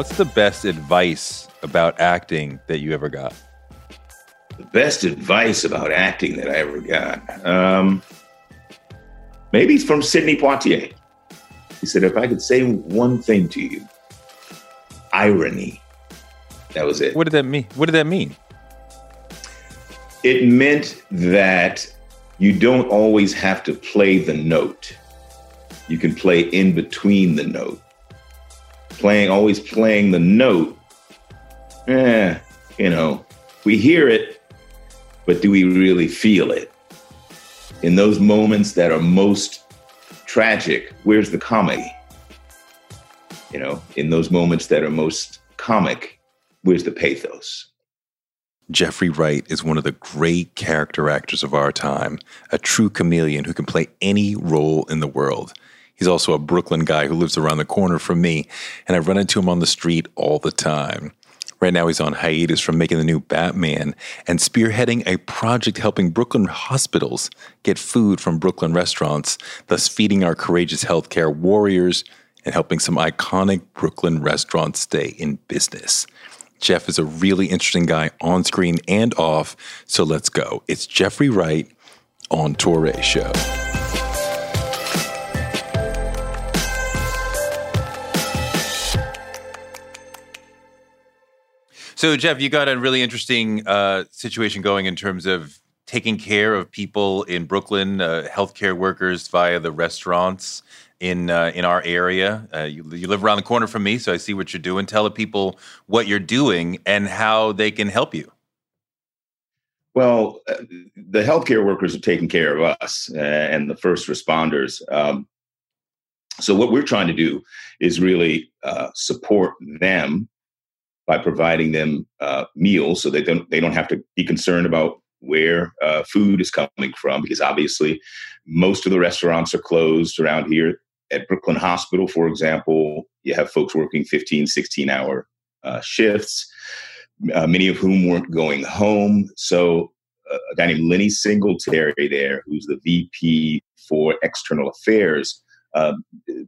What's the best advice about acting that you ever got? The best advice about acting that I ever got. Um, maybe it's from Sidney Poitier. He said, if I could say one thing to you, irony. That was it. What did that mean? What did that mean? It meant that you don't always have to play the note. You can play in between the note. Playing, always playing the note eh, you know, we hear it, but do we really feel it? In those moments that are most tragic, where's the comedy? You know, in those moments that are most comic, where's the pathos? Jeffrey Wright is one of the great character actors of our time, a true chameleon who can play any role in the world. He's also a Brooklyn guy who lives around the corner from me, and I run into him on the street all the time. Right now, he's on hiatus from making the new Batman and spearheading a project helping Brooklyn hospitals get food from Brooklyn restaurants, thus feeding our courageous healthcare warriors and helping some iconic Brooklyn restaurants stay in business. Jeff is a really interesting guy on screen and off, so let's go. It's Jeffrey Wright on Touré Show. So, Jeff, you got a really interesting uh, situation going in terms of taking care of people in Brooklyn, uh, healthcare workers via the restaurants in uh, in our area. Uh, you, you, live around the corner from me, so I see what you're doing. Tell the people what you're doing and how they can help you. Well, uh, the healthcare workers are taking care of us uh, and the first responders. Um, so, what we're trying to do is really support them by providing them uh, meals so they don't they don't have to be concerned about where uh, food is coming from because obviously most of the restaurants are closed around here. At brooklyn hospital for example you have folks working 15 16 hour uh, shifts uh, many of whom weren't going home. So uh, a guy named lenny singletary there who's the vp for external affairs uh,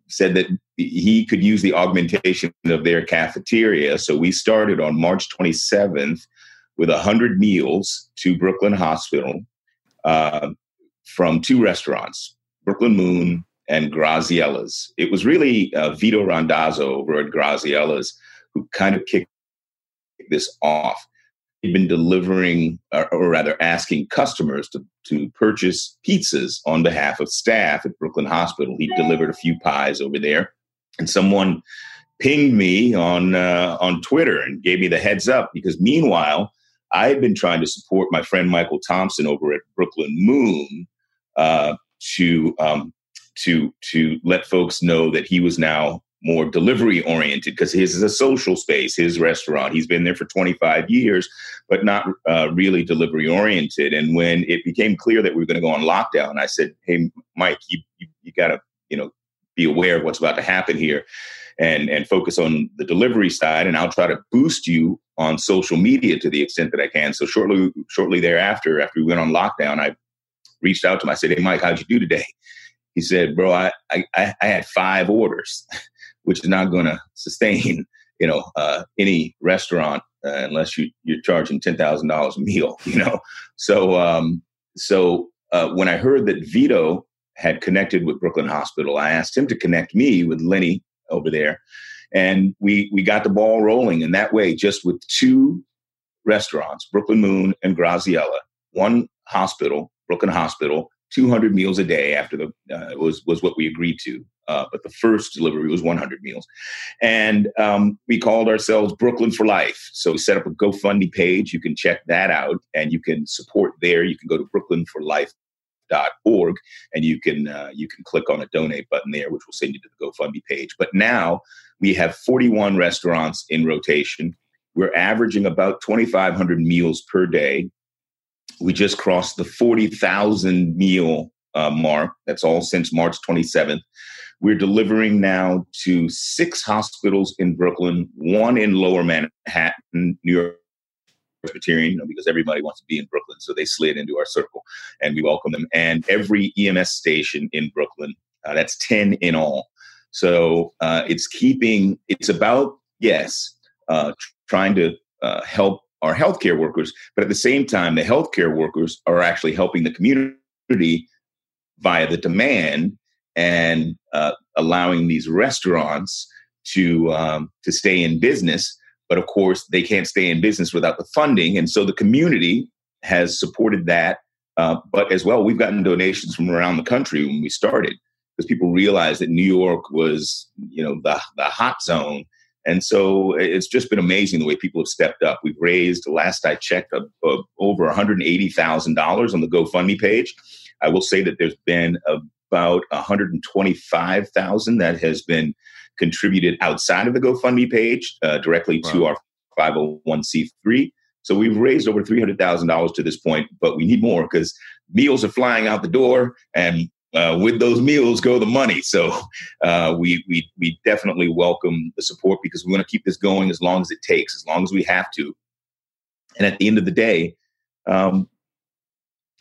said that he could use the augmentation of their cafeteria. So we started on March 27th with 100 meals to Brooklyn Hospital uh, from two restaurants, Brooklyn Moon and Graziella's. It was really uh, Vito Randazzo over at Graziella's who kind of kicked this off he'd been delivering, or rather asking customers to, to purchase pizzas on behalf of staff at Brooklyn Hospital. He delivered a few pies over there, and someone pinged me on uh, on Twitter and gave me the heads up because meanwhile I had been trying to support my friend Michael Thompson over at Brooklyn Moon uh, to um, to to let folks know that he was now more delivery oriented because his is a social space, his restaurant. He's been there for 25 years, but not uh, really delivery oriented. And when it became clear that we were going to go on lockdown, I said, "Hey, Mike, you you, you got to you know be aware of what's about to happen here." And, and focus on the delivery side, and I'll try to boost you on social media to the extent that I can. So shortly, shortly thereafter, after we went on lockdown, I reached out to him. I said, "Hey, Mike, how'd you do today?" He said, "Bro, I I, I had five orders." Which is not going to sustain, you know, uh, any restaurant uh, unless you you're charging ten thousand dollars a meal. You know, so um, so uh, when I heard that Vito had connected with Brooklyn Hospital. I asked him to connect me with Lenny over there, and we we got the ball rolling. And that way, just with two restaurants, Brooklyn Moon and Graziella, one hospital, Brooklyn Hospital, 200 meals a day after the uh, was was what we agreed to. Uh, but the first delivery was 100 meals, and um, we called ourselves Brooklyn for Life. So we set up a GoFundMe page. You can check that out, and you can support there. You can go to brooklynforlife.org, and you can uh, you can click on a donate button there, which will send you to the GoFundMe page. But now we have 41 restaurants in rotation. We're averaging about 2,500 meals per day we just crossed the 40,000 meal uh, mark. That's all since March 27th. We're delivering now to six hospitals in Brooklyn, one in Lower Manhattan, New York Presbyterian, you know, because everybody wants to be in Brooklyn. So they slid into our circle and we welcome them. And every EMS station in Brooklyn, uh, that's 10 in all. So uh, it's keeping, it's about, yes, uh, trying to uh, help our healthcare workers, but at the same time, the healthcare workers are actually helping the community via the demand and uh, allowing these restaurants to um, to stay in business. But of course, they can't stay in business without the funding, and so the community has supported that. Uh, but as well, we've gotten donations from around the country when we started because people realized that New York was, you know, the the hot zone and so it's just been amazing the way people have stepped up. We've raised, last I checked, uh, uh, over $180,000 on the GoFundMe page. I will say that there's been about 125,000 that has been contributed outside of the GoFundMe page uh, directly wow. to our 501c3. So we've raised over $300,000 to this point, but we need more because meals are flying out the door and uh, with those meals go the money. So uh, we, we, we definitely welcome the support because we want to keep this going as long as it takes, as long as we have to. And at the end of the day, um,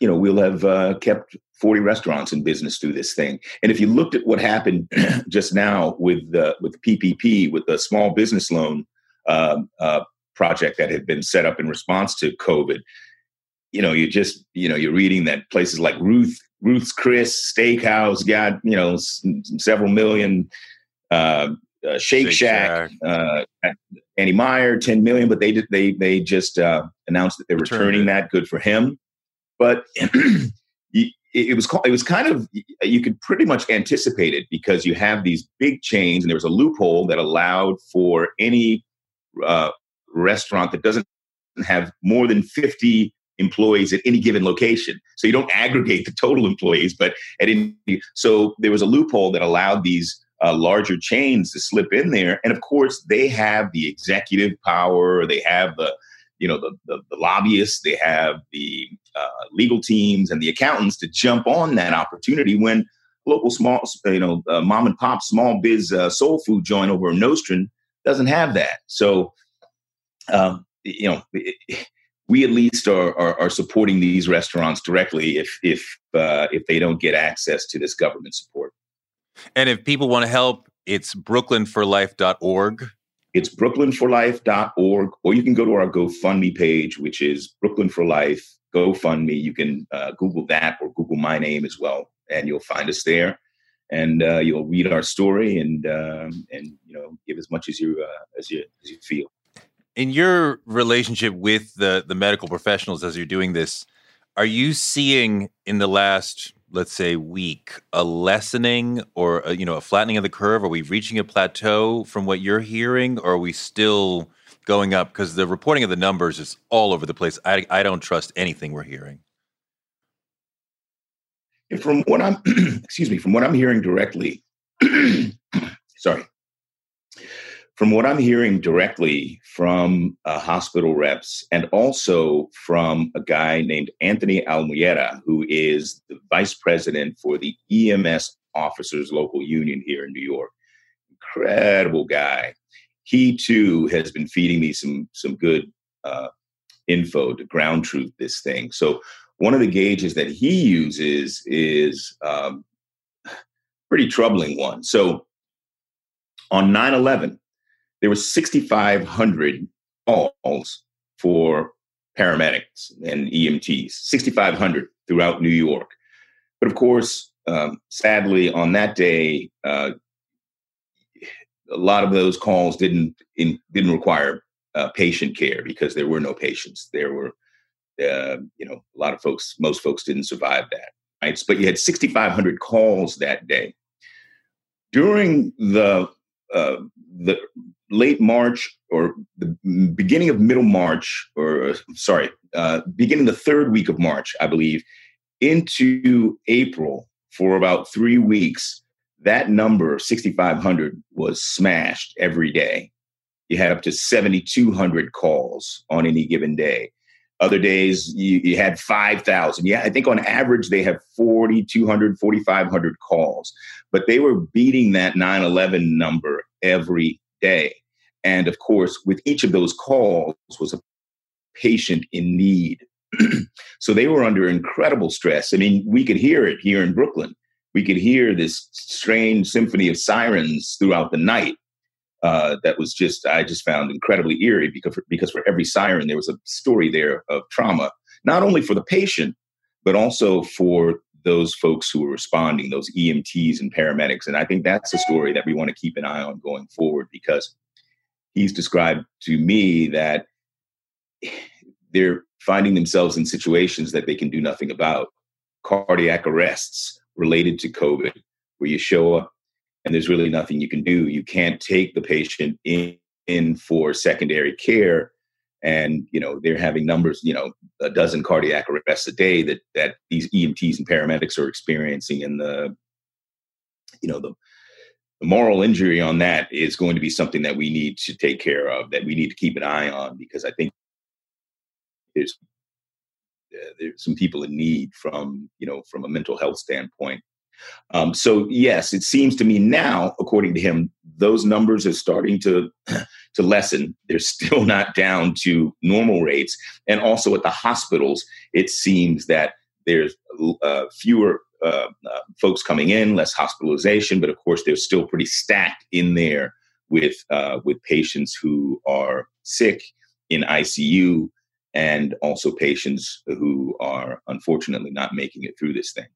you know, we'll have uh, kept 40 restaurants in business through this thing. And if you looked at what happened just now with the with PPP, with the small business loan um, uh, project that had been set up in response to COVID, you know, you just, you know, you're reading that places like Ruth Ruth's Chris Steakhouse got you know s- several million. Uh, uh, Shake, Shake Shack, Shack. Uh, Danny Meyer, ten million, but they they they just uh, announced that they're returning that. Good for him. But it was called. it was kind of you could pretty much anticipate it because you have these big chains, and there was a loophole that allowed for any uh, restaurant that doesn't have more than fifty employees at any given location. So you don't aggregate the total employees, but at any so there was a loophole that allowed these uh, larger chains to slip in there, and of course they have the executive power, they have the you know the the, the lobbyists, they have the uh, legal teams and the accountants to jump on that opportunity when local small you know uh, mom and pop small biz uh, soul food joint over in doesn't have that. So um, you know. We at least are, are, are supporting these restaurants directly if if uh, if they don't get access to this government support. And if people want to help, it's brooklynforlife.org. It's brooklynforlife.org, or you can go to our GoFundMe page, which is Brooklyn for Life GoFundMe. You can uh, Google that or Google my name as well, and you'll find us there. And uh, you'll read our story and um, and you know give as much as you uh, as you as you feel in your relationship with the the medical professionals as you're doing this, are you seeing in the last let's say week a lessening or a, you know a flattening of the curve? Are we reaching a plateau from what you're hearing, or are we still going up? Because the reporting of the numbers is all over the place. I I don't trust anything we're hearing. From what I'm, excuse me, from what I'm hearing directly, sorry, from what I'm hearing directly from uh, hospital reps and also from a guy named Anthony Almojera, who is the vice president for the EMS Officers Local Union here in New York. Incredible guy. He too has been feeding me some some good uh, info to ground truth this thing. So one of the gauges that he uses is um, pretty troubling one. So on 9 11, there were 6,500 calls for paramedics and EMTs, 6,500 throughout New York. But of course, um, sadly, on that day, uh, a lot of those calls didn't in, didn't require uh, patient care because there were no patients. There were, uh, you know, a lot of folks. Most folks didn't survive that. Right, but you had 6,500 calls that day. During the uh, the late March or the beginning of middle March, or sorry, uh, beginning the third week of March, I believe, into April for about three weeks, that number, 6,500, was smashed every day. You had up to 7,200 calls on any given day. Other days, you, you had 5,000. Yeah, I think on average, they have 4,200, 4,500 calls. But they were beating that 9 11 number every day. And of course, with each of those calls was a patient in need. so they were under incredible stress. I mean, we could hear it here in Brooklyn. We could hear this strange symphony of sirens throughout the night. Uh, that was just I just found incredibly eerie because for, because for every siren there was a story there of trauma, not only for the patient but also for those folks who were responding, those EMTs and paramedics. And I think that's a story that we want to keep an eye on going forward because he's described to me that they're finding themselves in situations that they can do nothing about. Cardiac arrests related to COVID, where you show up and there's really nothing you can do. You can't take the patient in, in for secondary care. And you know they're having numbers, you know, a dozen cardiac arrests a day that that these EMTs and paramedics are experiencing, and the, you know, the the moral injury on that is going to be something that we need to take care of, that we need to keep an eye on, because I think there's uh, there's some people in need from you know from a mental health standpoint. Um, so yes, it seems to me now, according to him, those numbers are starting to to lessen. They're still not down to normal rates, and also at the hospitals, it seems that there's uh, fewer uh, uh, folks coming in, less hospitalization, but of course they're still pretty stacked in there with uh, with patients who are sick in ICU and also patients who are unfortunately not making it through this thing.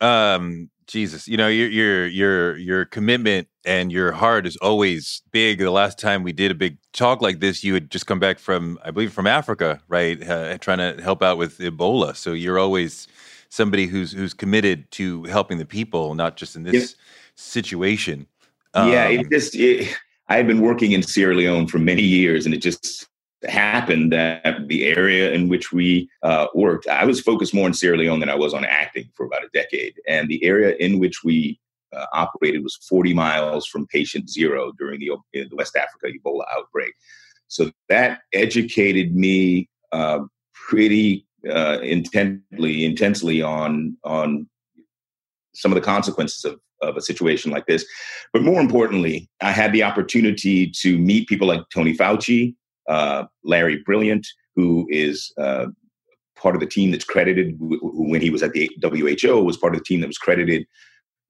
Um, Jesus, you know your your your your commitment and your heart is always big. The last time we did a big talk like this, you had just come back from, I believe, from Africa, right? Uh, trying to help out with Ebola. So you're always somebody who's who's committed to helping the people, not just in this situation. Um, yeah, it um, just it, I had been working in Sierra Leone for many years, and it just happened that the area in which we uh, worked, I was focused more on Sierra Leone than I was on acting for about a decade, and the area in which we uh, operated was 40 miles from patient zero during the, the West Africa Ebola outbreak. So that educated me uh, pretty uh, intently, intensely on on some of the consequences of of a situation like this. But more importantly, I had the opportunity to meet people like Tony Fauci, uh, Larry Brilliant, who is uh, part of the team that's credited who, when he was at the WHO was part of the team that was credited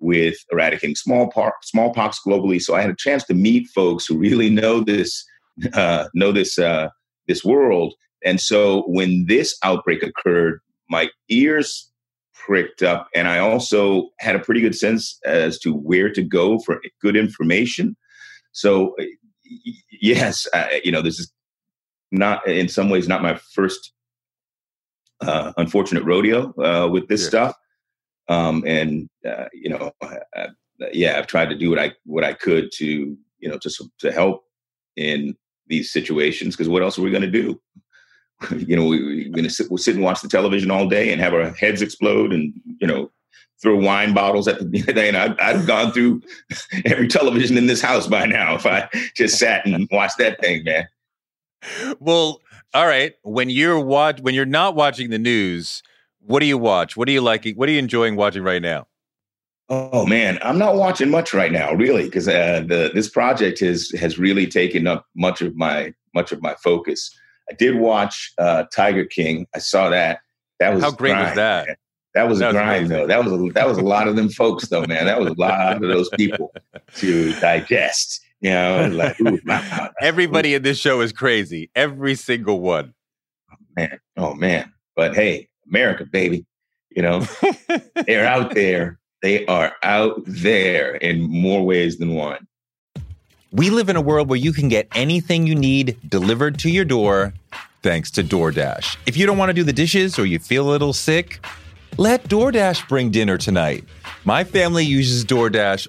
with eradicating smallpox, smallpox globally. So I had a chance to meet folks who really know this uh, know this uh, this world and so when this outbreak occurred, my ears pricked up, and I also had a pretty good sense as to where to go for good information. So, yes, you know, this is not in some ways not my first uh, unfortunate rodeo uh, with this yeah. stuff. Um, and uh, you know, yeah, I've tried to do what I what I could to you know to to help in these situations because what else are we going to do? you know, we, are gonna sit, we'll sit and watch the television all day and have our heads explode and, you know, throw wine bottles at the thing. I'd, I'd gone through every television in this house by now if I just sat and watched that thing, man. Well, all right. When you're watch, when you're not watching the news, what do you watch? What are you liking? What are you enjoying watching right now? Oh man, I'm not watching much right now, really, because uh, the this project has has really taken up much of my much of my focus. I did watch uh, Tiger King. I saw that. That was how great grind, was that? Man. That was that a grind, though. That was a, that was a lot of them folks, though, man. That was a lot of those people to digest. You know, like ooh, everybody in this show is crazy. Every single one. Oh, man, oh man. But hey, America, baby. You know, they're out there. They are out there in more ways than one. We live in a world where you can get anything you need delivered to your door thanks to DoorDash. If you don't want to do the dishes or you feel a little sick, let DoorDash bring dinner tonight. My family uses DoorDash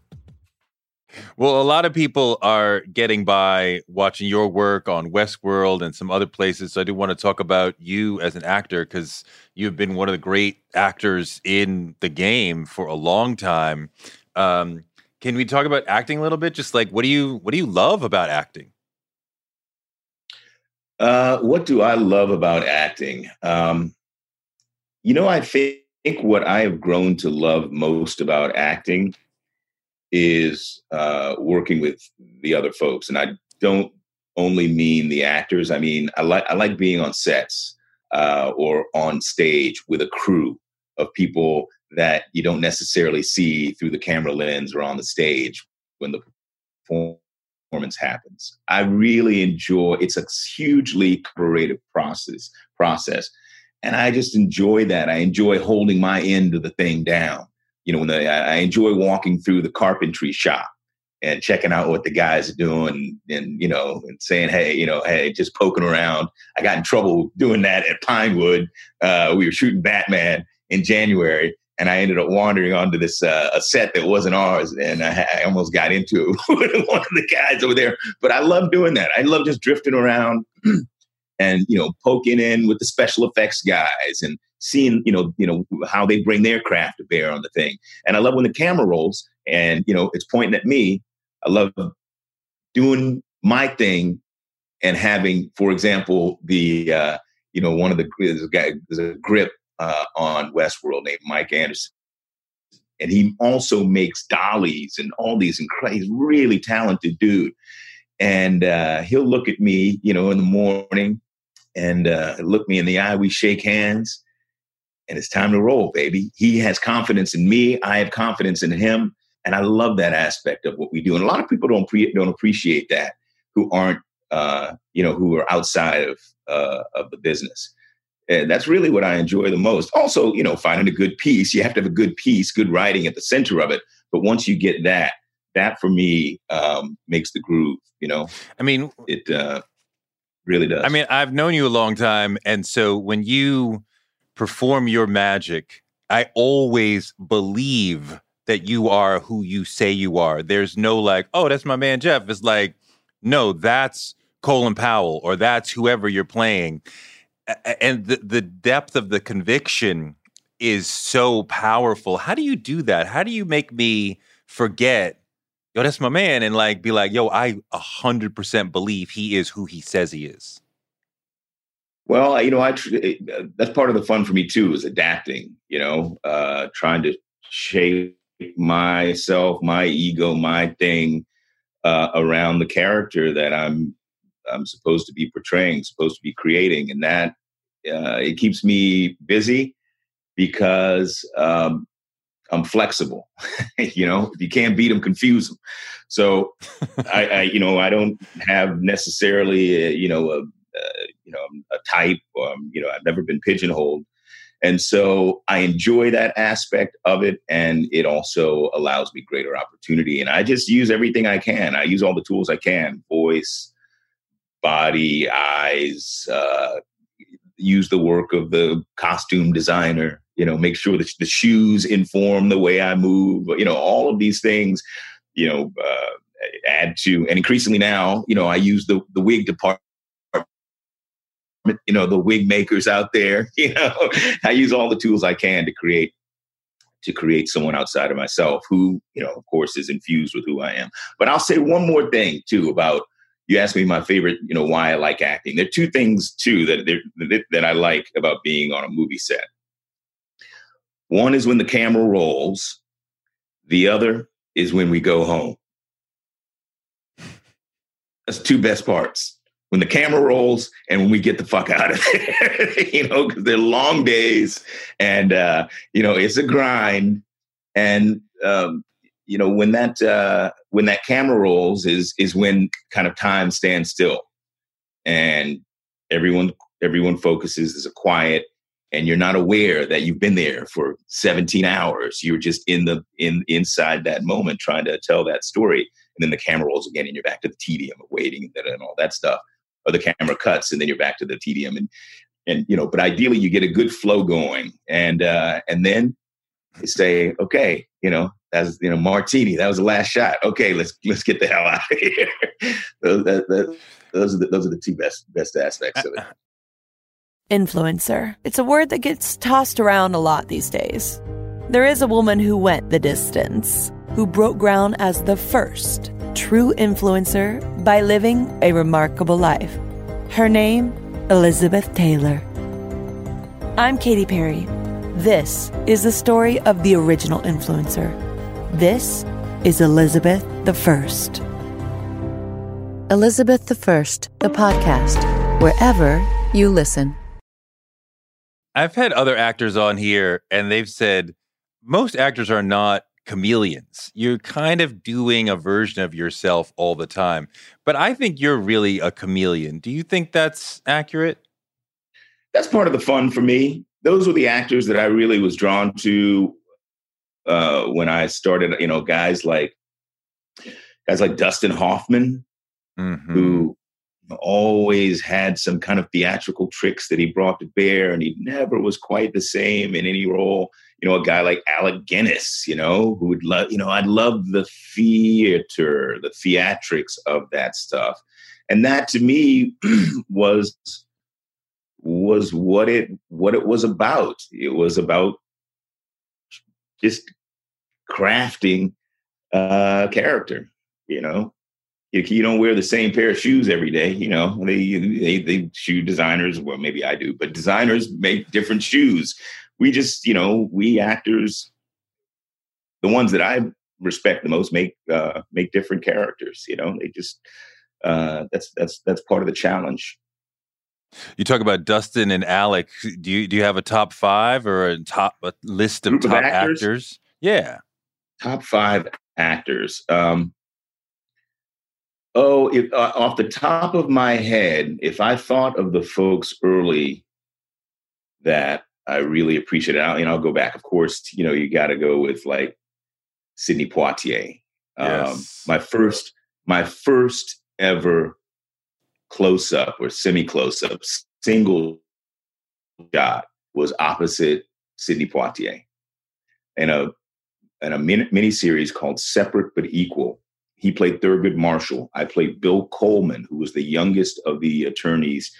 Well, a lot of people are getting by watching your work on Westworld and some other places. So I do want to talk about you as an actor because you've been one of the great actors in the game for a long time. Um, can we talk about acting a little bit? Just like what do you what do you love about acting? Uh, what do I love about acting? Um, you know, I think what I have grown to love most about acting is uh, working with the other folks, and I don't only mean the actors. I mean, I like I like being on sets uh, or on stage with a crew of people that you don't necessarily see through the camera lens or on the stage when the performance happens. I really enjoy it's a hugely creative process process. And I just enjoy that. I enjoy holding my end of the thing down. You know, when I enjoy walking through the carpentry shop and checking out what the guys are doing and, you know, and saying, hey, you know, hey, just poking around. I got in trouble doing that at Pinewood. Uh, we were shooting Batman in January and I ended up wandering onto this uh, a set that wasn't ours, and I, I almost got into it with one of the guys over there. But I love doing that. I love just drifting around and you know poking in with the special effects guys and seeing you know you know how they bring their craft to bear on the thing. And I love when the camera rolls and you know it's pointing at me. I love doing my thing and having, for example, the uh, you know one of the there's a guy there's a grip uh, on Westworld named Mike Anderson. And he also makes dollies and all these incredible, really talented dude. And uh, he'll look at me, you know, in the morning and uh, look me in the eye. We shake hands and it's time to roll, baby. He has confidence in me. I have confidence in him. And I love that aspect of what we do. And a lot of people don't, pre- don't appreciate that who aren't, uh, you know, who are outside of, uh, of the business. And that's really what I enjoy the most. Also, you know, finding a good piece. You have to have a good piece, good writing at the center of it. But once you get that, that for me um, makes the groove. You know, I mean, it uh, really does. I mean, I've known you a long time, and so when you perform your magic, I always believe that you are who you say you are. There's no like, oh, that's my man Jeff. It's like, no, that's Colin Powell or that's whoever you're playing. And the, the depth of the conviction is so powerful. How do you do that? How do you make me forget, yo, that's my man, and like be like, yo, I a hundred percent believe he is who he says he is. Well, you know, I that's part of the fun for me too is adapting. You know, uh, trying to shape myself, my ego, my thing uh, around the character that I'm I'm supposed to be portraying, supposed to be creating, and that uh, it keeps me busy because um, I'm flexible. you know, if you can't beat them, confuse them. So I, I, you know, I don't have necessarily, a, you know, a, a, you know, a type. Um, you know, I've never been pigeonholed, and so I enjoy that aspect of it, and it also allows me greater opportunity. And I just use everything I can. I use all the tools I can: voice, body, eyes. Uh, use the work of the costume designer you know make sure that the shoes inform the way i move you know all of these things you know uh, add to and increasingly now you know i use the the wig department you know the wig makers out there you know. I use all the tools i can to create to create someone outside of myself who you know of course is infused with who i am. But i'll say one more thing too about you asked me my favorite you know why i like acting. There are two things too that that i like about being on a movie set. One is when the camera rolls, the other is when we go home. That's two best parts. When the camera rolls and when we get the fuck out of there, you know, because they're long days and, uh, you know, it's a grind. And, um, you know, when that, uh, when that camera rolls is, is when kind of time stands still and everyone, everyone focuses. There's a quiet and you're not aware that you've been there for 17 hours you're just in the in inside that moment trying to tell that story and then the camera rolls again and you're back to the tedium of waiting and all that stuff or the camera cuts and then you're back to the tedium. And and you know but ideally you get a good flow going. And uh and then you say okay you know that's you know martini that was the last shot. Okay let's let's get the hell out of here. Those, that, that, those are the, those are the two best best aspects of it. Influencer. It's a word that gets tossed around a lot these days. There is a woman who went the distance, who broke ground as the first true influencer by living a remarkable life. Her name, Elizabeth Taylor. I'm Katy Perry. This is the story of the original influencer. This is Elizabeth the First. Elizabeth the First, the podcast, wherever you listen. I've had other actors on here and they've said most actors are not chameleons. You're kind of doing a version of yourself all the time. But I think you're really a chameleon. Do you think that's accurate? That's part of the fun for me. Those were the actors that I really was drawn to uh, when I started, you know, guys like guys like Dustin Hoffman, mm-hmm. who always had some kind of theatrical tricks that he brought to bear, and he never was quite the same in any role. You know, a guy like Alec Guinness, you know, who would love, you know, I love the theater, the theatrics of that stuff. And that to me was was what it what it was about. It was about just crafting uh character, you know you don't wear the same pair of shoes every day. You know, they, they, they shoe designers, well, maybe I do, but designers make different shoes. We just, you know, we actors, the ones that I respect the most make, uh, make different characters, you know, they just, uh, that's, that's, that's part of the challenge. You talk about Dustin and Alec. Do you, do you have a top five or a top a list of Group top of actors? actors? Yeah. Top five actors. Um, Oh, if, uh, off the top of my head, if I thought of the folks early that I really appreciate it, you know, I'll go back. Of course, you know, you got to go with like Sidney Poitier. Um, yes. my first, my first ever close up or semi close up single shot was opposite Sidney Poitier in a in a mini series called Separate but Equal. He played Thurgood Marshall. I played Bill Coleman, who was the youngest of the attorneys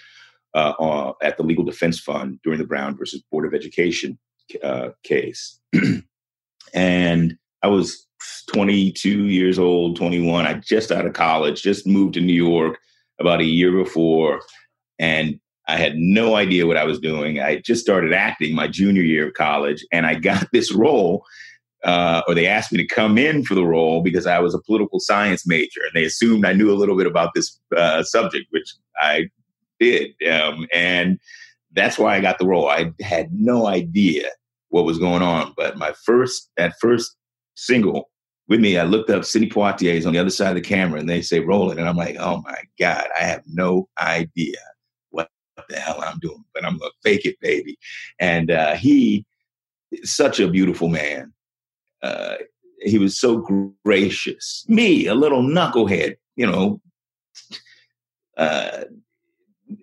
uh, uh, at the Legal Defense Fund during the Brown versus Board of Education uh, case. and I was 22 years old, 21. I just out of college, just moved to New York about a year before, and I had no idea what I was doing. I just started acting my junior year of college, and I got this role. Uh, or they asked me to come in for the role because I was a political science major, and they assumed I knew a little bit about this uh, subject, which I did, um, and that's why I got the role. I had no idea what was going on, but my first that first single with me, I looked up Sidney Poitier's on the other side of the camera and they say rolling. And I'm like, oh my God, I have no idea what the hell I'm doing, but I'm going to fake it, baby. And uh, he, such a beautiful man. Uh, he was so gracious. Me, a little knucklehead, you know. Uh,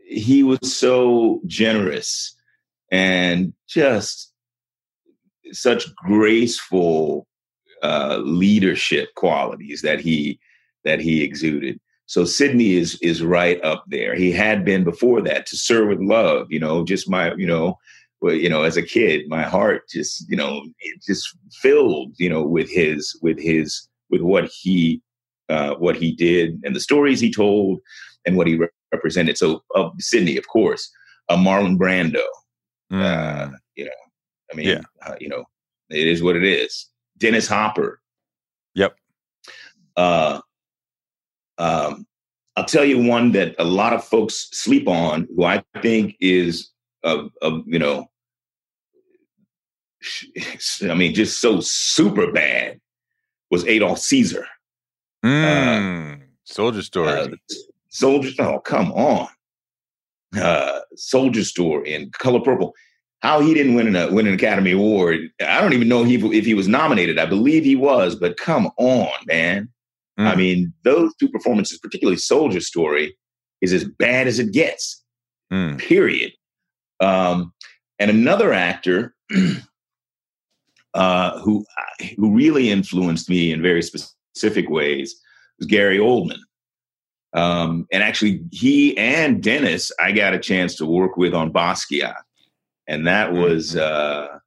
he was so generous and just such graceful uh, leadership qualities that he that he exuded. So Sidney is is right up there. He had been before that To Sir with Love. You know, just my you know, you know, as a kid, my heart just you know it just filled you know with his with his with what he uh, what he did and the stories he told and what he represented. So uh, Sidney, of course, uh, Marlon Brando. Mm. you know, I mean, yeah. Uh, you know, it is what it is. Dennis Hopper. Yep. Uh, um, I'll tell you one that a lot of folks sleep on, who I think is, you know, I mean, just so super bad, was Adolph Caesar. Mm, uh, soldier story. Uh, soldier. Oh, come on. Uh, soldier story in color purple how he didn't win an, win an Academy Award. I don't even know if he, if he was nominated. I believe he was, but come on, man. Mm. I mean, those two performances, particularly Soldier Story, is as bad as it gets. Mm. Period. Um, and another actor uh, who who really influenced me in very specific ways was Gary Oldman. Um, and actually, he and Dennis, I got a chance to work with on Basquiat and that was mm-hmm. uh,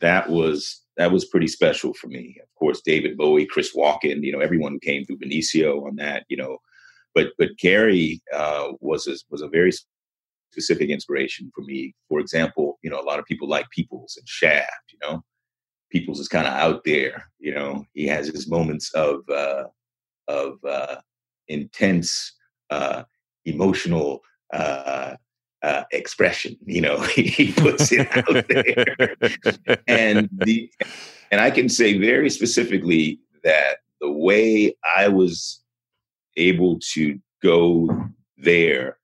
that was that was pretty special for me. Of course, David Bowie, Chris Walken, you know, everyone who came through Benicio on that, you know, but but Gary uh, was a, was a very specific inspiration for me. For example, you know, a lot of people like Peoples and Shaft. You know, Peoples is kind of out there. You know, he has his moments of uh, of uh, intense uh, emotional uh, uh, expression. You know, he puts it out there, and the and I can say very specifically that the way I was able to go there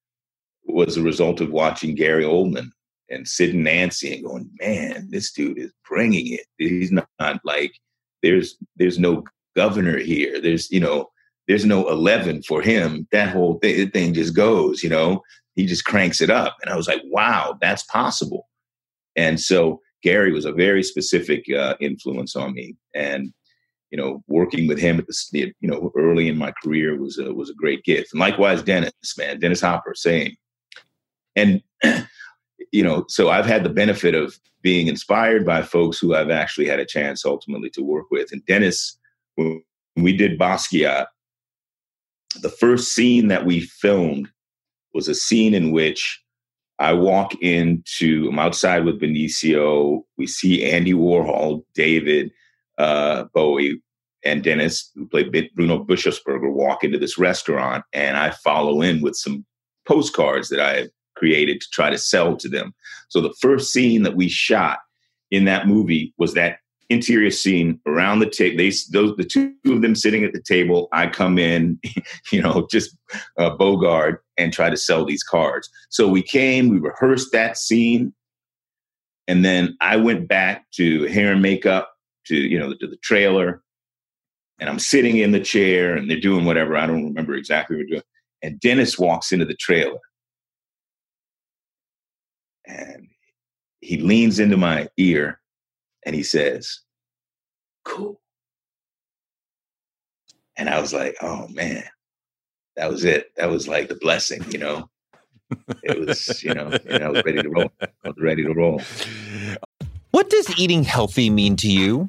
was a result of watching Gary Oldman and Sid and Nancy and going, man, this dude is bringing it. He's not, not like there's there's no governor here. There's you know there's no 11 for him. That whole th- thing just goes, you know he just cranks it up. And I was like, wow, that's possible. And so Gary was a very specific uh, influence on me. And, you know, working with him at the, you know, early in my career was a, was a great gift. And likewise, Dennis, man, Dennis Hopper, same. And, you know, so I've had the benefit of being inspired by folks who I've actually had a chance ultimately to work with. And Dennis, when we did Basquiat, the first scene that we filmed was a scene in which I walk into, I'm outside with Benicio. We see Andy Warhol, David uh, Bowie, and Dennis, who played Bruno Bischofberger, walk into this restaurant. And I follow in with some postcards that I created to try to sell to them. So the first scene that we shot in that movie was that interior scene around the table. They those the two of them sitting at the table. I come in, you know, just uh, Bogart and try to sell these cards. So we came, we rehearsed that scene, and then I went back to hair and makeup to you know to the trailer, and I'm sitting in the chair and they're doing whatever. I don't remember exactly what we're doing. And Dennis walks into the trailer. And he leans into my ear and he says, Cool. And I was like, oh man, that was it. That was like the blessing, you know. It was, you know, and I was ready to roll. I was ready to roll. What does eating healthy mean to you?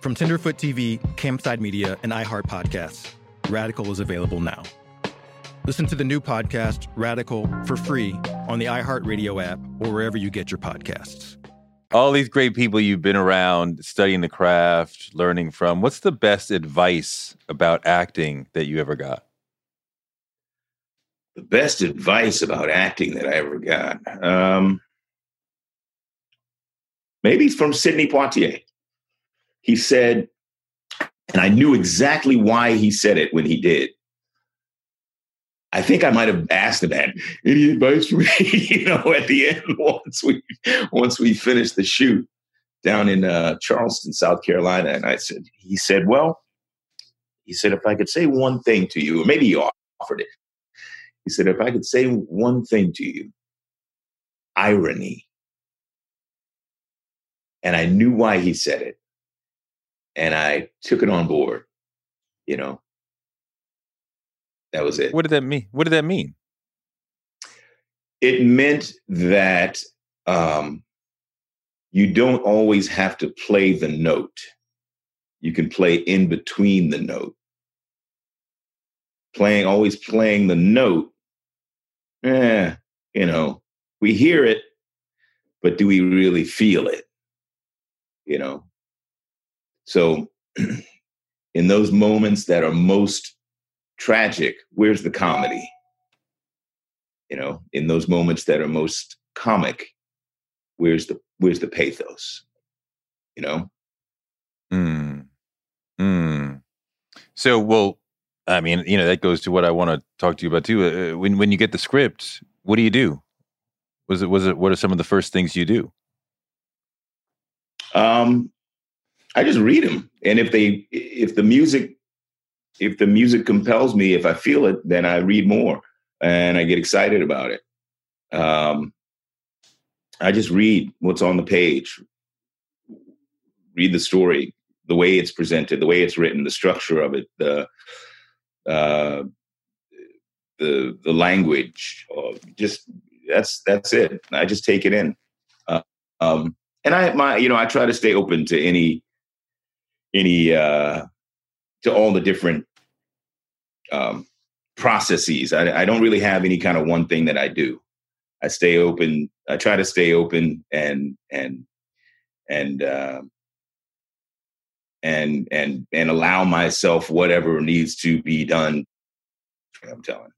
From Tenderfoot TV, Campside Media, and iHeart Podcasts, Radical is available now. Listen to the new podcast, Radical, for free on the iHeartRadio app or wherever you get your podcasts. All these great people you've been around, studying the craft, learning from. What's the best advice about acting that you ever got? The best advice about acting that I ever got. Um, maybe it's from Sidney Poitier. He said, and I knew exactly why he said it when he did. I think I might have asked him that. Any advice for me? you know, at the end once we once we finished the shoot down in uh, Charleston, South Carolina, and I said, he said, well, he said, if I could say one thing to you, or maybe he offered it. He said, if I could say one thing to you, irony. And I knew why he said it. And I took it on board, you know. That was it. What did that mean? What did that mean? It meant that um, you don't always have to play the note. You can play in between the note. Playing, always playing the note. Eh, you know, we hear it, but do we really feel it? You know. So, in those moments that are most tragic, where's the comedy? You know, in those moments that are most comic, where's the where's the pathos? You know? Mm. Mm. So, well, I mean, you know, that goes to what I want to talk to you about too. Uh, when when you get the script, what do you do? Was it was it what are some of the first things you do? Um, I just read them, and if they if the music if the music compels me, if I feel it, then I read more and I get excited about it. Um, I just read what's on the page, read the story, the way it's presented, the way it's written, the structure of it, the uh, the the language. Uh, just that's that's it. I just take it in, uh, um, and I my you know I try to stay open to any any uh, to all the different um, processes. I, I, don't really have any kind of one thing that I do. I stay open. I try to stay open and and and uh, and and and allow myself whatever needs to be done. I'm telling.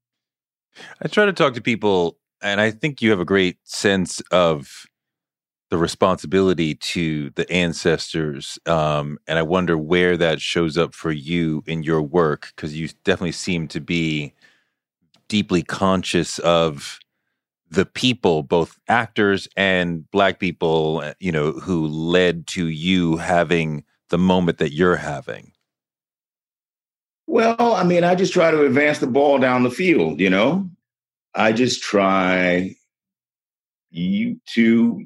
I try to talk to people, and I think you have a great sense of the responsibility to the ancestors um, and i wonder where that shows up for you in your work because you definitely seem to be deeply conscious of the people both actors and black people uh, you know who led to you having the moment that you're having Well, I mean, I just try to advance the ball down the field, you know? I just try you to,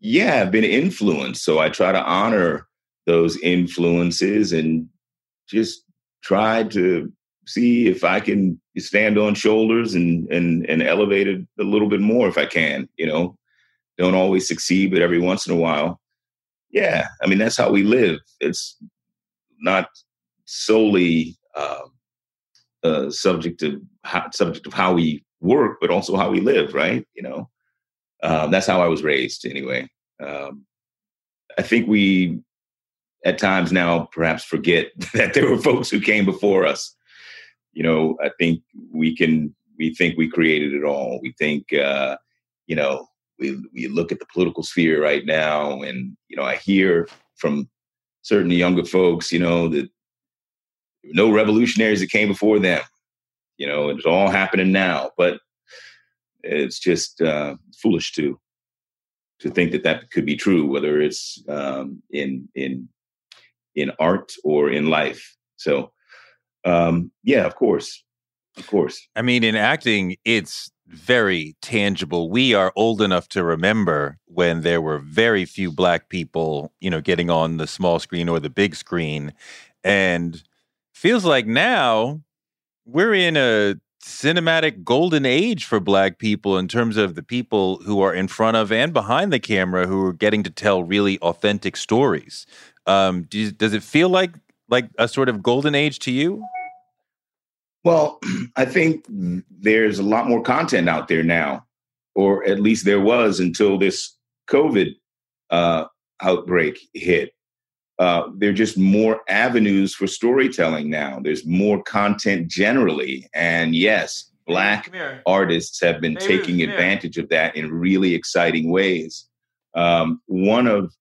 yeah, I've been influenced. So I try to honor those influences and just try to see if I can stand on shoulders and and and elevate it a little bit more if I can, you know. Don't always succeed, but every once in a while. Yeah, I mean that's how we live. It's not solely uh, uh, subject to how, subject of how we work, but also how we live. Right? You know, um, that's how I was raised. Anyway, um, I think we at times now perhaps forget that there were folks who came before us. You know, I think we can we think we created it all. We think uh, you know we we look at the political sphere right now, and you know I hear from certain younger folks, you know, that no revolutionaries that came before them. You know, it's all happening now, but it's just uh, foolish to to think that that could be true, whether it's um, in in in art or in life. So, um, yeah, of course, of course. I mean, in acting, it's very tangible. We are old enough to remember when there were very few black people, you know, getting on the small screen or the big screen, and feels like now we're in a cinematic golden age for black people in terms of the people who are in front of and behind the camera who are getting to tell really authentic stories. Um, do you, does it feel like like a sort of golden age to you? Well, I think there's a lot more content out there now, or at least there was until this COVID uh, outbreak hit uh, there are just more avenues for storytelling now. There's more content generally. And yes, Black artists have been taking advantage of that in really exciting ways. Um, one of,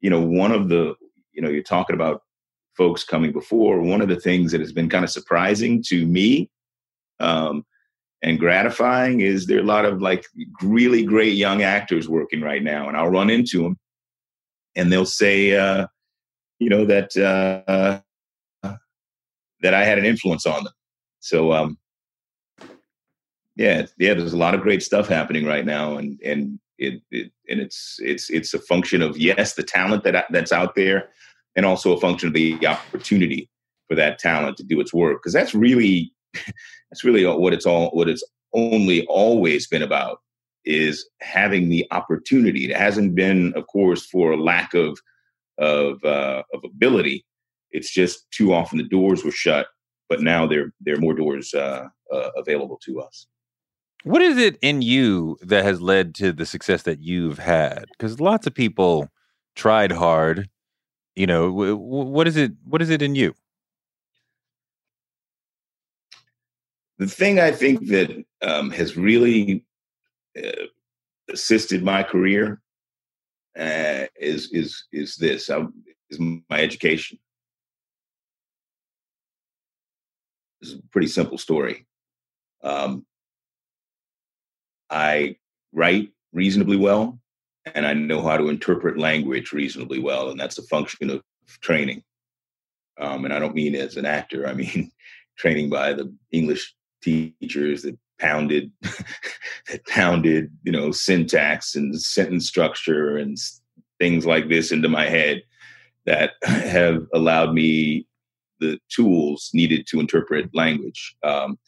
you know, one of the, you know, you're talking about folks coming before. One of the things that has been kind of surprising to me um, and gratifying is there are a lot of like really great young actors working right now. And I'll run into them and they'll say, uh, you know that uh, that I had an influence on them. So um, yeah, yeah, there's a lot of great stuff happening right now, and and it, it and it's it's it's a function of yes, the talent that that's out there, and also a function of the opportunity for that talent to do its work because that's really that's really what it's all what it's only always been about is having the opportunity. It hasn't been, of course, for lack of of uh, of ability. It's just too often the doors were shut, but now there there are more doors uh, uh, available to us. What is it in you that has led to the success that you've had? Because lots of people tried hard. You know, w- w- what is it? What is it in you? The thing I think that um, has really uh, assisted my career uh, is is is this I, is my education. It's a pretty simple story. Um, I write reasonably well, and I know how to interpret language reasonably well, and that's a function of training. Um, and I don't mean as an actor; I mean training by the English teachers that pounded that pounded you know syntax and sentence structure and things like this into my head that have allowed me the tools needed to interpret language um,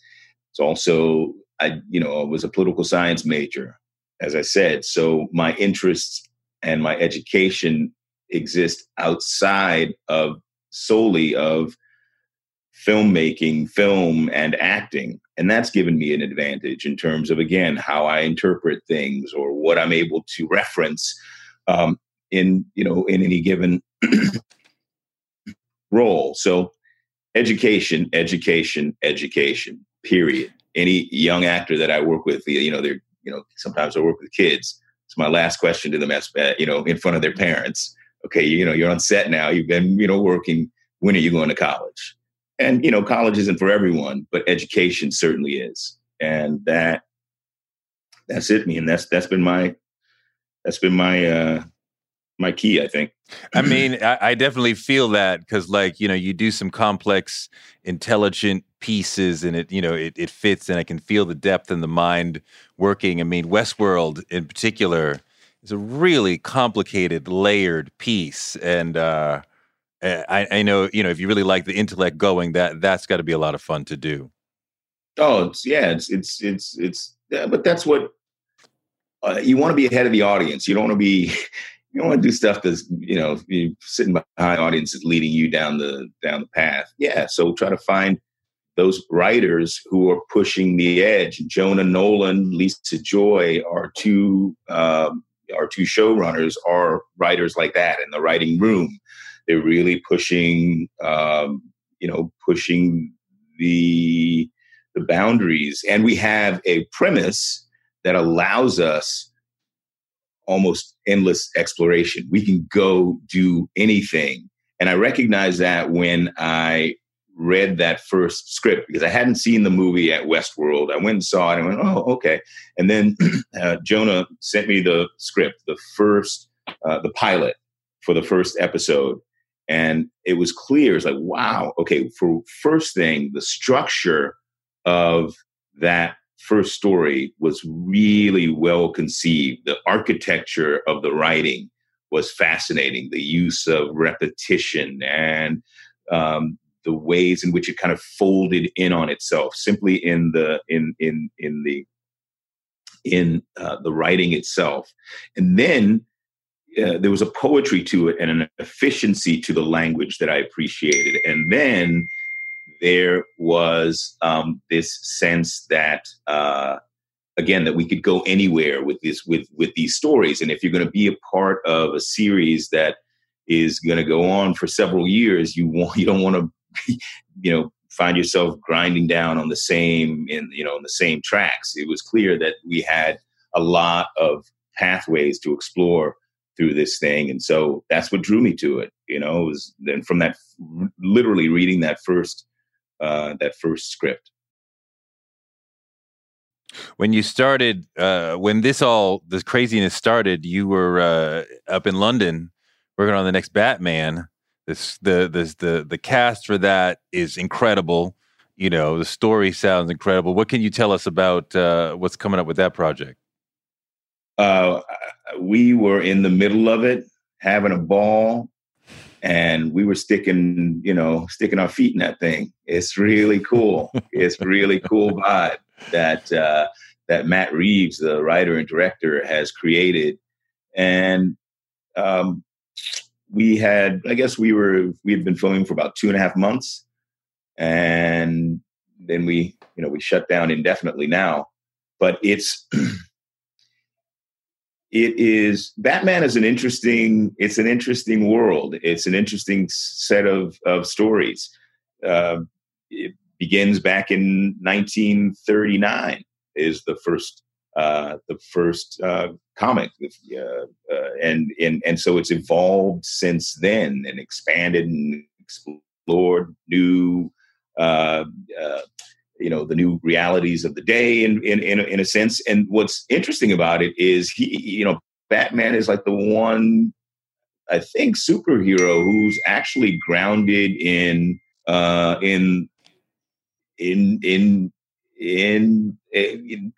it's also i you know i was a political science major as i said so my interests and my education exist outside of solely of filmmaking, film, and acting. And that's given me an advantage in terms of, again, how I interpret things or what I'm able to reference um, in, you know, in any given role. So education, education, education, period. Any young actor that I work with, you know, they're, you know, sometimes I work with kids. It's my last question to them, as, uh, you know, in front of their parents. Okay, you know, you're on set now. You've been, you know, working. When are you going to college? And you know college isn't for everyone but education certainly is and that that's it me and that's that's been my that's been my uh my key. I think. I mean, I, I definitely feel that because, like, you know, you do some complex, intelligent pieces, and it, you know, it, it fits, and I can feel the depth and the mind working. I mean, Westworld in particular is a really complicated, layered piece, and uh, I, I know, you know, if you really like the intellect going, that that's got to be a lot of fun to do. Oh, it's yeah, it's it's it's it's yeah, but that's what uh, you want to be ahead of the audience. You don't want to be you don't want to do stuff that's you know sitting behind audiences leading you down the down the path. Yeah, so try to find those writers who are pushing the edge. Jonah Nolan, Lisa Joy are two um, our two showrunners are writers like that in the writing room. They're really pushing um, you know pushing the the boundaries, and we have a premise that allows us almost endless exploration. We can go do anything. And I recognize that when I read that first script because I hadn't seen the movie at Westworld. I went and saw it and went, oh, okay. And then uh, Jonah sent me the script, the first, uh, the pilot for the first episode. And it was clear. It's like, wow, okay, for first thing, the structure of that first story was really well conceived. The architecture of the writing was fascinating. The use of repetition and um, the ways in which it kind of folded in on itself, simply in the in in in the in uh, the writing itself, and then. Uh, there was a poetry to it and an efficiency to the language that I appreciated. And then there was um, this sense that uh, again that we could go anywhere with this with with these stories and if you're going to be a part of a series that is going to go on for several years you want you don't want to you know find yourself grinding down on the same in you know on the same tracks it was clear that we had a lot of pathways to explore through this thing and so that's what drew me to it you know it was then from that literally reading that first uh, that first script. When you started, uh, when this all this craziness started, you were uh, up in London working on the next Batman. This the this the the cast for that is incredible. You know, the story sounds incredible. What can you tell us about uh, what's coming up with that project? Uh, we were in the middle of it, having a ball, and we were sticking, you know, sticking our feet in that thing. It's really cool. it's really cool vibe that uh, that Matt Reeves, the writer and director, has created, and um, we had, I guess, we were we had been filming for about two and a half months, and then we, you know, we shut down indefinitely now. But it's it is Batman is an interesting it's an interesting world. It's an interesting set of of stories. Uh, it begins back in 1939 is the first uh, the first uh, comic, uh, uh, and and and so it's evolved since then and expanded and explored new uh, you know the new realities of the day in in in a, in a sense. And what's interesting about it is he you know batman is like the one i think superhero who's actually grounded in uh in in in in, in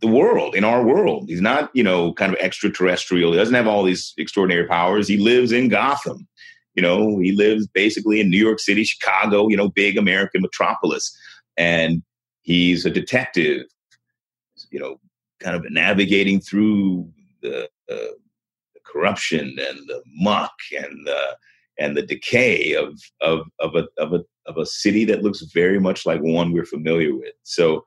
the world in our world. He's not you know kind of extraterrestrial. He doesn't have all these extraordinary powers. He lives in gotham. You know he lives basically in new york city chicago you know big american metropolis and he's a detective, you know, kind of navigating through the, uh, the corruption and the muck and the and the decay of of of a of a of a city that looks very much like one we're familiar with. So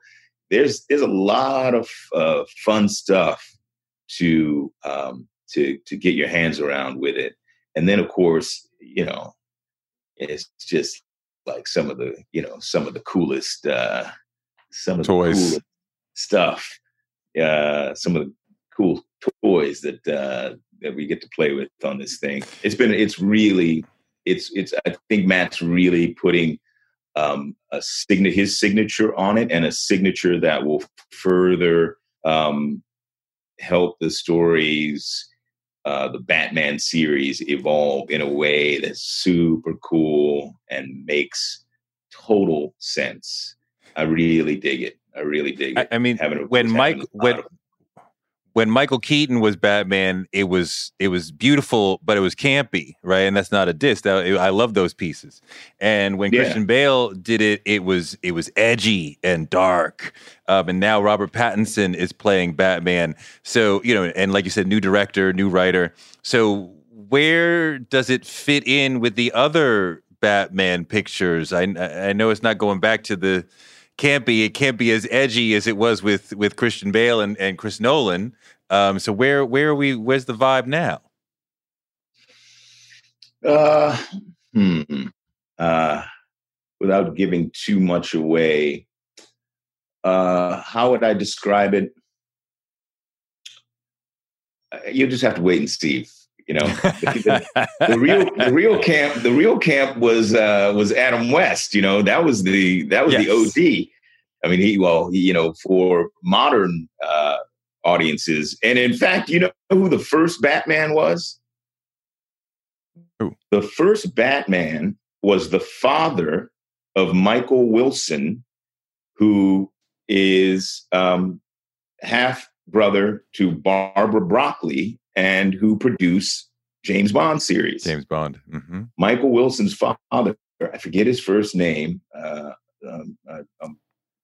there's there's a lot of uh, fun stuff to um, to to get your hands around with it, and then of course you know it's just like some of the you know some of the coolest uh some of toys. the coolest stuff uh some of the cool toys that uh that we get to play with on this thing it's been it's really it's it's i think matt's really putting um a signature his signature on it and a signature that will further um help the stories uh, the Batman series evolve in a way that's super cool and makes total sense. I really dig it. I really dig I, it. I, I mean, when Mike when when Michael Keaton was Batman, it was it was beautiful, but it was campy, right? And that's not a diss. That, I love those pieces. And when yeah. Christian Bale did it, it was it was edgy and dark. Um, and now Robert Pattinson is playing Batman. So you know, and like you said, new director, new writer. So where does it fit in with the other Batman pictures? I I know it's not going back to the can't be it can't be as edgy as it was with with Christian Bale and, and Chris Nolan. Um, so where where are we? Where's the vibe now? Uh, hmm. Uh, without giving too much away, uh, how would I describe it? Uh, you just have to wait and see. You know, the, the, the, real the real camp the real camp was uh, was Adam West. You know, that was the that was yes. the OD. I mean, he well, he, you know, for modern uh, audiences, and in fact, you know who the first Batman was? Who? The first Batman was the father of Michael Wilson, who is um, half brother to Barbara Broccoli, and who produce James Bond series. James Bond. Mm-hmm. Michael Wilson's father, I forget his first name. Uh, um, uh, um,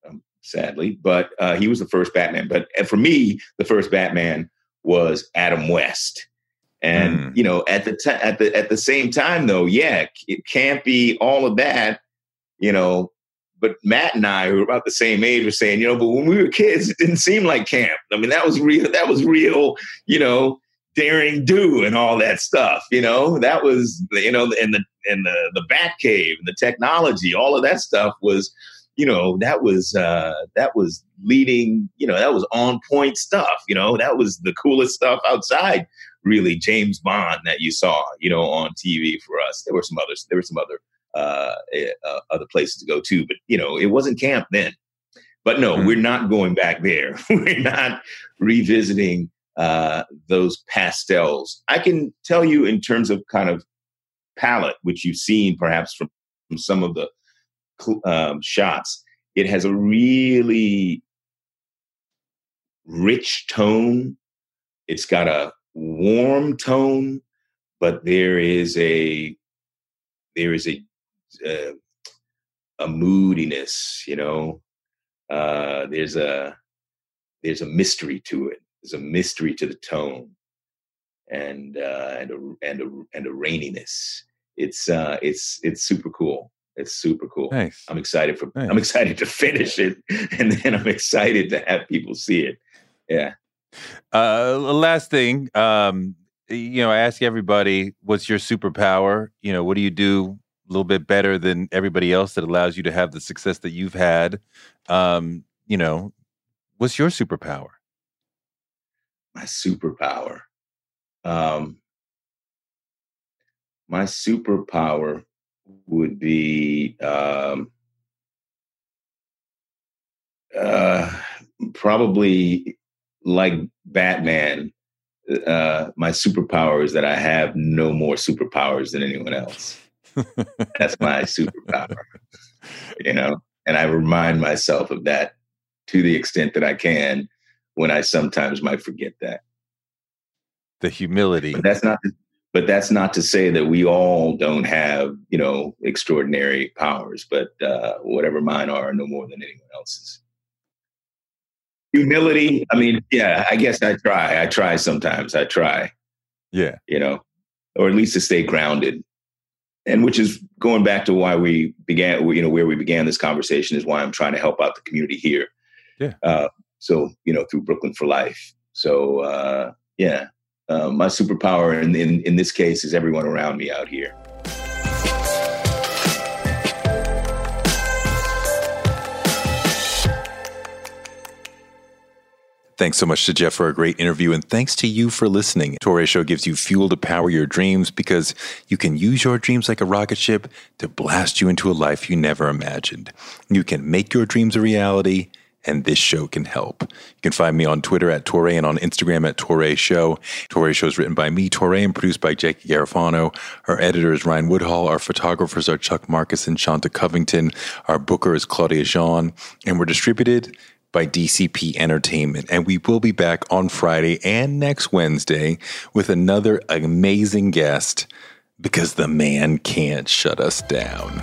um, sadly, but uh, he was the first Batman. But for me, the first Batman was Adam West. And mm. you know, at the t- at the at the same time, though, yeah, it can't be all of that. You know, but Matt and I, who were about the same age, were saying, you know, but when we were kids, it didn't seem like camp. I mean, that was real. That was real. You know, daring do and all that stuff. You know, that was you know, and the and the the Bat Cave and the technology, all of that stuff was, you know, that was uh, that was leading. You know, that was on point stuff. You know, that was the coolest stuff outside. Really, James Bond that you saw, you know, on TV for us. There were some others. There were some other uh, eh, uh, other places to go too, but you know, it wasn't camp then. But no, mm-hmm. we're not going back there. we're not revisiting uh, those pastels. I can tell you in terms of kind of palette, which you've seen perhaps from, from some of the um, shots, it has a really rich tone. It's got a warm tone, but there is a there is a uh, a moodiness. You know, uh, there's a there's a mystery to it there's a mystery to the tone and uh, and a and a and a raininess. It's uh, it's it's super cool. It's super cool. Nice. I'm excited for. Nice. I'm excited to finish it, and then I'm excited to have people see it. Yeah. Uh, last thing, um, you know, I ask everybody, what's your superpower? You know, what do you do a little bit better than everybody else that allows you to have the success that you've had? Um, you know, what's your superpower? My superpower. Um, my superpower would be um, uh, probably like Batman. Uh, my superpower is that I have no more superpowers than anyone else. That's my superpower, you know, and I remind myself of that to the extent that I can when I sometimes might forget that. The humility. But that's not. To, but that's not to say that we all don't have, you know, extraordinary powers. But uh, whatever mine are, no more than anyone else's. Humility. I mean, yeah. I guess I try. I try sometimes. I try. Yeah. You know, or at least to stay grounded and which is going back to why we began you know where we began this conversation is why i'm trying to help out the community here yeah uh, so, you know, through Brooklyn for Life. So, uh, yeah, uh, my superpower in, in, in this case is everyone around me out here. Thanks so much to Jeff for a great interview, and thanks to you for listening. Touré Show gives you fuel to power your dreams because you can use your dreams like a rocket ship to blast you into a life you never imagined. You can make your dreams a reality and this show can help. You can find me on Twitter at Touré and on Instagram at Touré Show. Touré Show is written by me, Touré, and produced by Jackie Garofano. Our editor is Ryan Woodhall. Our photographers are Chuck Marcus and Shanta Covington. Our booker is Claudia Jean. And we're distributed by DCP Entertainment. And we will be back on Friday and next Wednesday with another amazing guest because the man can't shut us down.